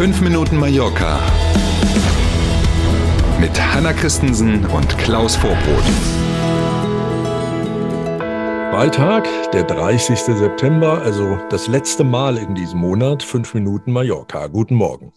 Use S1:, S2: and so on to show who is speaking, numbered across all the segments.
S1: 5 Minuten Mallorca mit Hanna Christensen und Klaus Vorbrot.
S2: Freitag, der 30. September, also das letzte Mal in diesem Monat, 5 Minuten Mallorca. Guten Morgen.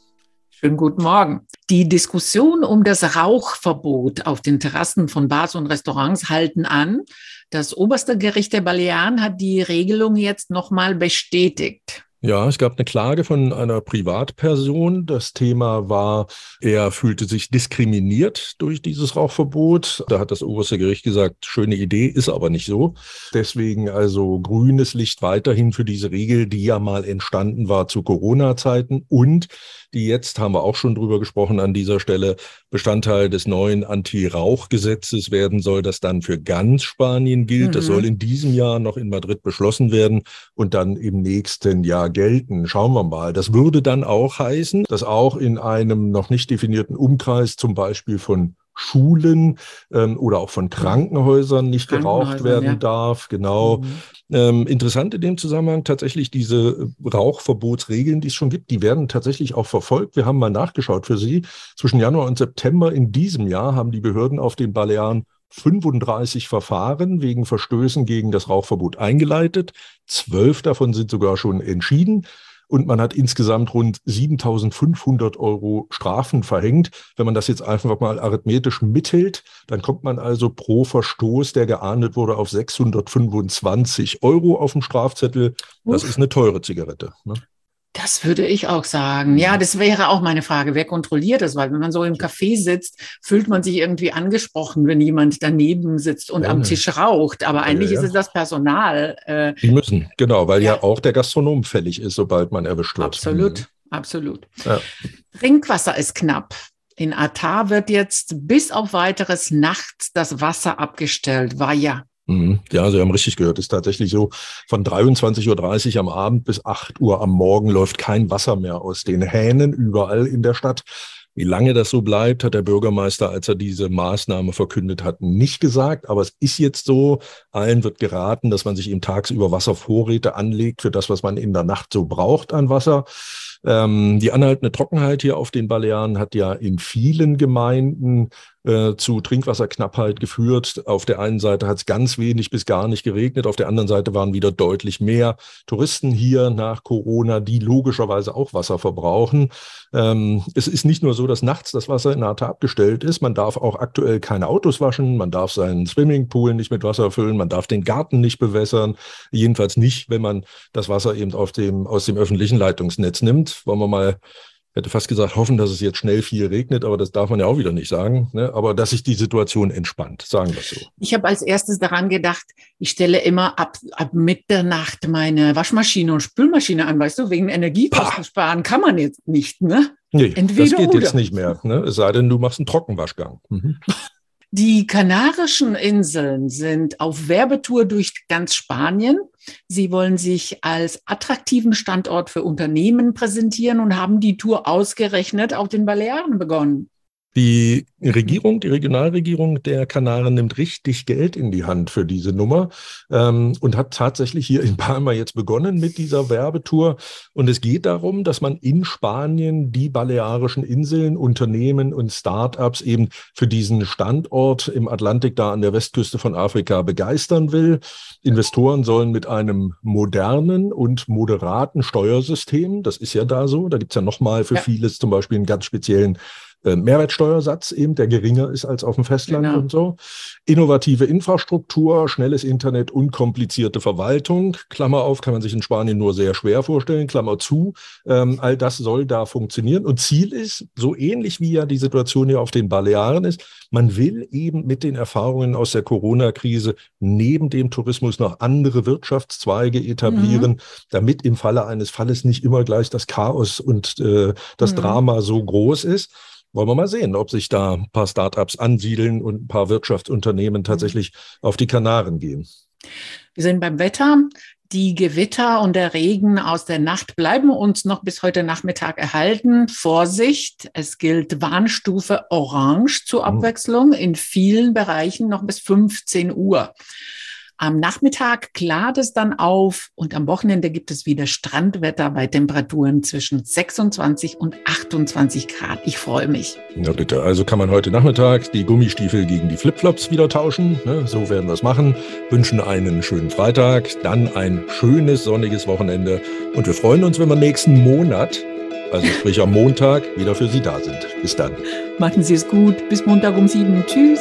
S3: Schönen guten Morgen. Die Diskussion um das Rauchverbot auf den Terrassen von Bars und Restaurants halten an. Das oberste Gericht der Balearen hat die Regelung jetzt nochmal bestätigt.
S2: Ja, es gab eine Klage von einer Privatperson. Das Thema war, er fühlte sich diskriminiert durch dieses Rauchverbot. Da hat das oberste Gericht gesagt, schöne Idee, ist aber nicht so. Deswegen also grünes Licht weiterhin für diese Regel, die ja mal entstanden war zu Corona-Zeiten und die jetzt, haben wir auch schon drüber gesprochen an dieser Stelle, Bestandteil des neuen Anti-Rauch-Gesetzes werden soll, das dann für ganz Spanien gilt. Mhm. Das soll in diesem Jahr noch in Madrid beschlossen werden und dann im nächsten Jahr gelten. Schauen wir mal. Das würde dann auch heißen, dass auch in einem noch nicht definierten Umkreis zum Beispiel von Schulen ähm, oder auch von Krankenhäusern nicht geraucht werden ja. darf. Genau. Mhm. Ähm, interessant in dem Zusammenhang tatsächlich diese Rauchverbotsregeln, die es schon gibt, die werden tatsächlich auch verfolgt. Wir haben mal nachgeschaut für Sie. Zwischen Januar und September in diesem Jahr haben die Behörden auf den Balearen 35 Verfahren wegen Verstößen gegen das Rauchverbot eingeleitet. Zwölf davon sind sogar schon entschieden. Und man hat insgesamt rund 7500 Euro Strafen verhängt. Wenn man das jetzt einfach mal arithmetisch mithält, dann kommt man also pro Verstoß, der geahndet wurde, auf 625 Euro auf dem Strafzettel. Das Uff. ist eine teure Zigarette. Ne?
S3: Das würde ich auch sagen. Ja, das wäre auch meine Frage. Wer kontrolliert das? Weil wenn man so im Café sitzt, fühlt man sich irgendwie angesprochen, wenn jemand daneben sitzt und ja. am Tisch raucht. Aber eigentlich ja, ja. ist es das Personal.
S2: Äh, Die müssen, genau, weil ja. auch der Gastronom fällig ist, sobald man erwischt wird.
S3: Absolut, mhm. absolut. Trinkwasser ist knapp. In Atar wird jetzt bis auf weiteres nachts das Wasser abgestellt. War ja.
S2: Ja, Sie haben richtig gehört. Ist tatsächlich so, von 23.30 Uhr am Abend bis 8 Uhr am Morgen läuft kein Wasser mehr aus den Hähnen überall in der Stadt. Wie lange das so bleibt, hat der Bürgermeister, als er diese Maßnahme verkündet hat, nicht gesagt. Aber es ist jetzt so, allen wird geraten, dass man sich eben tagsüber Wasservorräte anlegt für das, was man in der Nacht so braucht an Wasser. Ähm, die anhaltende Trockenheit hier auf den Balearen hat ja in vielen Gemeinden äh, zu Trinkwasserknappheit geführt. Auf der einen Seite hat es ganz wenig bis gar nicht geregnet, auf der anderen Seite waren wieder deutlich mehr Touristen hier nach Corona, die logischerweise auch Wasser verbrauchen. Ähm, es ist nicht nur so, dass nachts das Wasser in Nata abgestellt ist, man darf auch aktuell keine Autos waschen, man darf seinen Swimmingpool nicht mit Wasser füllen, man darf den Garten nicht bewässern, jedenfalls nicht, wenn man das Wasser eben auf dem, aus dem öffentlichen Leitungsnetz nimmt. Wollen wir mal hätte fast gesagt, hoffen, dass es jetzt schnell viel regnet, aber das darf man ja auch wieder nicht sagen. Ne? Aber dass sich die Situation entspannt, sagen wir so.
S3: Ich habe als erstes daran gedacht, ich stelle immer ab, ab Mitternacht meine Waschmaschine und Spülmaschine an, weißt du, wegen Energiekosten sparen kann man jetzt nicht, ne?
S2: Nee, Entweder das geht oder. jetzt nicht mehr, ne? es sei denn, du machst einen Trockenwaschgang. Mhm.
S3: Die Kanarischen Inseln sind auf Werbetour durch ganz Spanien. Sie wollen sich als attraktiven Standort für Unternehmen präsentieren und haben die Tour ausgerechnet auf den Balearen begonnen.
S2: Die Regierung, die Regionalregierung der Kanaren nimmt richtig Geld in die Hand für diese Nummer ähm, und hat tatsächlich hier in Palma jetzt begonnen mit dieser Werbetour. Und es geht darum, dass man in Spanien die balearischen Inseln, Unternehmen und Start-ups eben für diesen Standort im Atlantik da an der Westküste von Afrika begeistern will. Investoren sollen mit einem modernen und moderaten Steuersystem, das ist ja da so, da gibt's ja nochmal für ja. vieles zum Beispiel einen ganz speziellen äh, Mehrwertsteuersatz eben, der geringer ist als auf dem Festland genau. und so. Innovative Infrastruktur, schnelles Internet, unkomplizierte Verwaltung. Klammer auf, kann man sich in Spanien nur sehr schwer vorstellen. Klammer zu. Ähm, all das soll da funktionieren. Und Ziel ist, so ähnlich wie ja die Situation hier auf den Balearen ist, man will eben mit den Erfahrungen aus der Corona-Krise neben dem Tourismus noch andere Wirtschaftszweige etablieren, mhm. damit im Falle eines Falles nicht immer gleich das Chaos und äh, das mhm. Drama so groß ist wollen wir mal sehen, ob sich da ein paar Startups ansiedeln und ein paar Wirtschaftsunternehmen mhm. tatsächlich auf die Kanaren gehen.
S3: Wir sind beim Wetter. Die Gewitter und der Regen aus der Nacht bleiben uns noch bis heute Nachmittag erhalten. Vorsicht, es gilt Warnstufe Orange zur mhm. Abwechslung in vielen Bereichen noch bis 15 Uhr. Am Nachmittag klart es dann auf und am Wochenende gibt es wieder Strandwetter bei Temperaturen zwischen 26 und 28 Grad. Ich freue mich.
S2: Na bitte, also kann man heute Nachmittag die Gummistiefel gegen die Flipflops wieder tauschen. Ne? So werden wir es machen. Wünschen einen schönen Freitag, dann ein schönes sonniges Wochenende und wir freuen uns, wenn wir nächsten Monat also sprich am Montag, wieder für Sie da sind. Bis dann.
S3: Machen Sie es gut. Bis Montag um sieben. Tschüss.